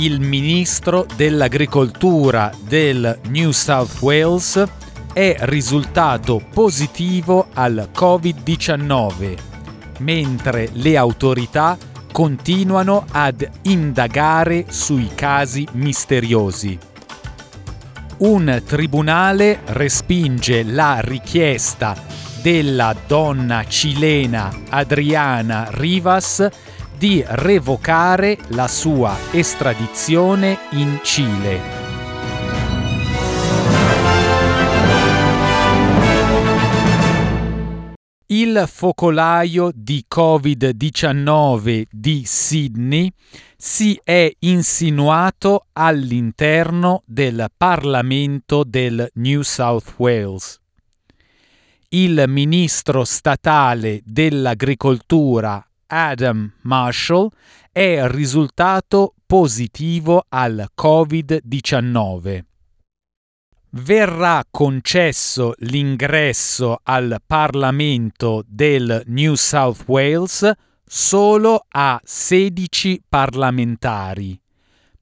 il ministro dell'agricoltura del New South Wales è risultato positivo al Covid-19, mentre le autorità continuano ad indagare sui casi misteriosi. Un tribunale respinge la richiesta della donna cilena Adriana Rivas di revocare la sua estradizione in Cile. Il focolaio di Covid-19 di Sydney si è insinuato all'interno del Parlamento del New South Wales. Il ministro statale dell'agricoltura Adam Marshall è risultato positivo al Covid-19. Verrà concesso l'ingresso al Parlamento del New South Wales solo a 16 parlamentari,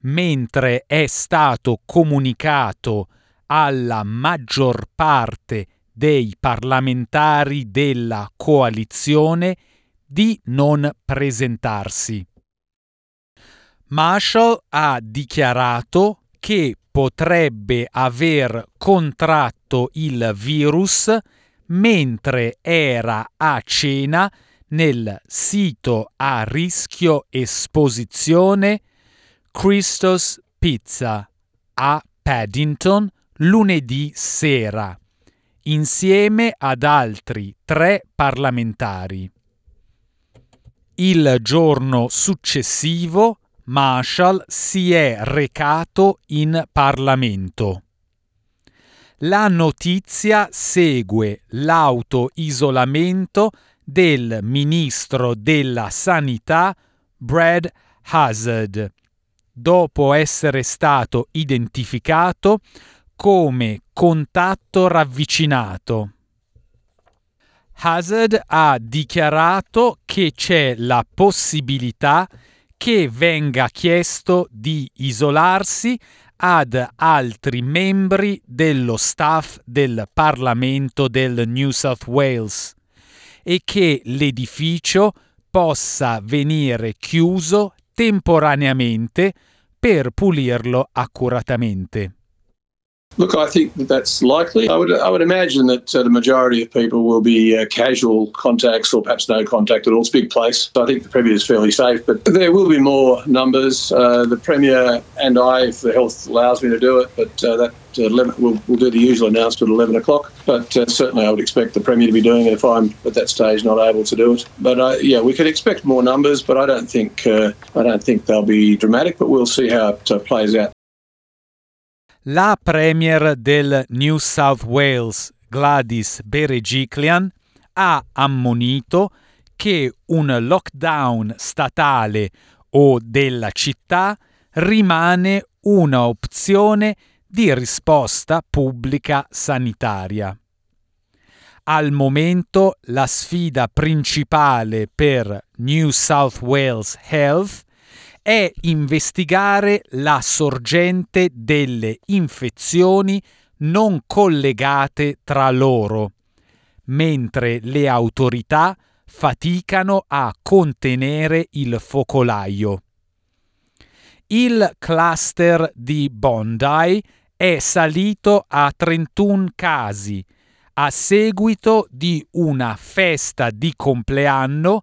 mentre è stato comunicato alla maggior parte dei parlamentari della coalizione di non presentarsi. Marshall ha dichiarato che potrebbe aver contratto il virus mentre era a cena nel sito a rischio esposizione Christos Pizza a Paddington lunedì sera, insieme ad altri tre parlamentari. Il giorno successivo Marshall si è recato in Parlamento. La notizia segue l'autoisolamento del ministro della Sanità Brad Hazard, dopo essere stato identificato come contatto ravvicinato. Hazard ha dichiarato che c'è la possibilità che venga chiesto di isolarsi ad altri membri dello staff del Parlamento del New South Wales e che l'edificio possa venire chiuso temporaneamente per pulirlo accuratamente. Look, I think that that's likely. I would, I would imagine that uh, the majority of people will be uh, casual contacts or perhaps no contact at all. It's a big place. So I think the Premier is fairly safe, but there will be more numbers. Uh, the Premier and I, if the health allows me to do it, but uh, that uh, 11, we'll, we'll do the usual announcement at 11 o'clock. But uh, certainly I would expect the Premier to be doing it if I'm at that stage not able to do it. But yeah, we could expect more numbers, but I don't think I don't think they'll be dramatic. But we'll see how it plays out. La premier del New South Wales, Gladys Berejiklian, ha ammonito che un lockdown statale o della città rimane una opzione di risposta pubblica sanitaria. Al momento la sfida principale per New South Wales Health è investigare la sorgente delle infezioni non collegate tra loro, mentre le autorità faticano a contenere il focolaio. Il cluster di Bondi è salito a 31 casi a seguito di una festa di compleanno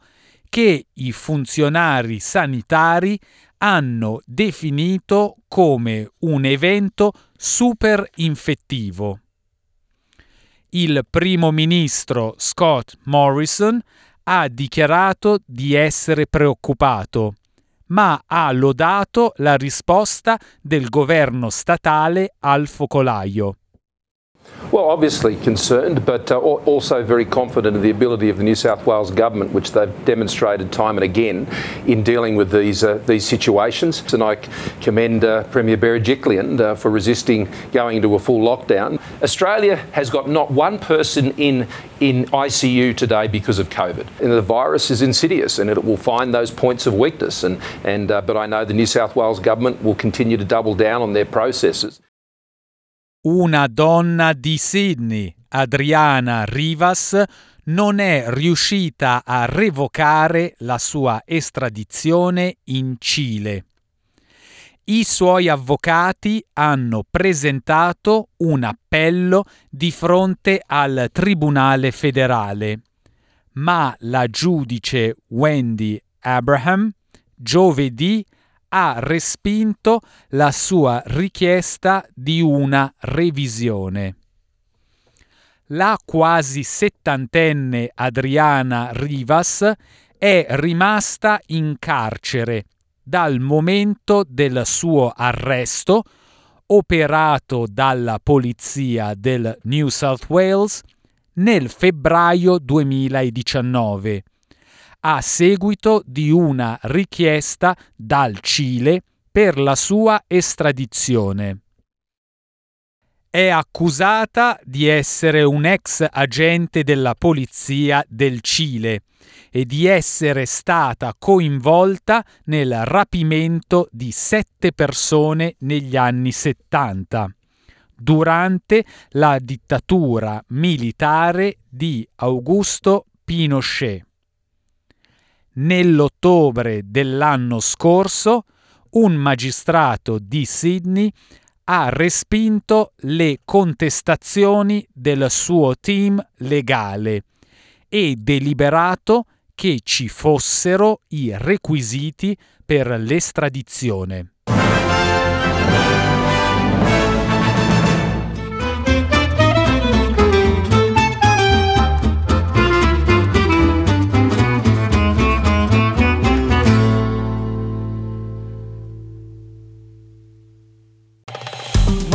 che i funzionari sanitari hanno definito come un evento super infettivo. Il primo ministro Scott Morrison ha dichiarato di essere preoccupato, ma ha lodato la risposta del governo statale al focolaio. Well, obviously concerned, but uh, also very confident in the ability of the New South Wales government, which they've demonstrated time and again in dealing with these uh, these situations. And I commend uh, Premier Berejiklian uh, for resisting going into a full lockdown. Australia has got not one person in in ICU today because of COVID. And the virus is insidious, and it will find those points of weakness. And and uh, but I know the New South Wales government will continue to double down on their processes. Una donna di Sydney, Adriana Rivas, non è riuscita a revocare la sua estradizione in Cile. I suoi avvocati hanno presentato un appello di fronte al Tribunale federale, ma la giudice Wendy Abraham giovedì ha respinto la sua richiesta di una revisione. La quasi settantenne Adriana Rivas è rimasta in carcere dal momento del suo arresto, operato dalla polizia del New South Wales nel febbraio 2019 a seguito di una richiesta dal Cile per la sua estradizione. È accusata di essere un ex agente della polizia del Cile e di essere stata coinvolta nel rapimento di sette persone negli anni 70 durante la dittatura militare di Augusto Pinochet nell'ottobre dell'anno scorso un magistrato di Sydney ha respinto le contestazioni del suo team legale e deliberato che ci fossero i requisiti per l'estradizione.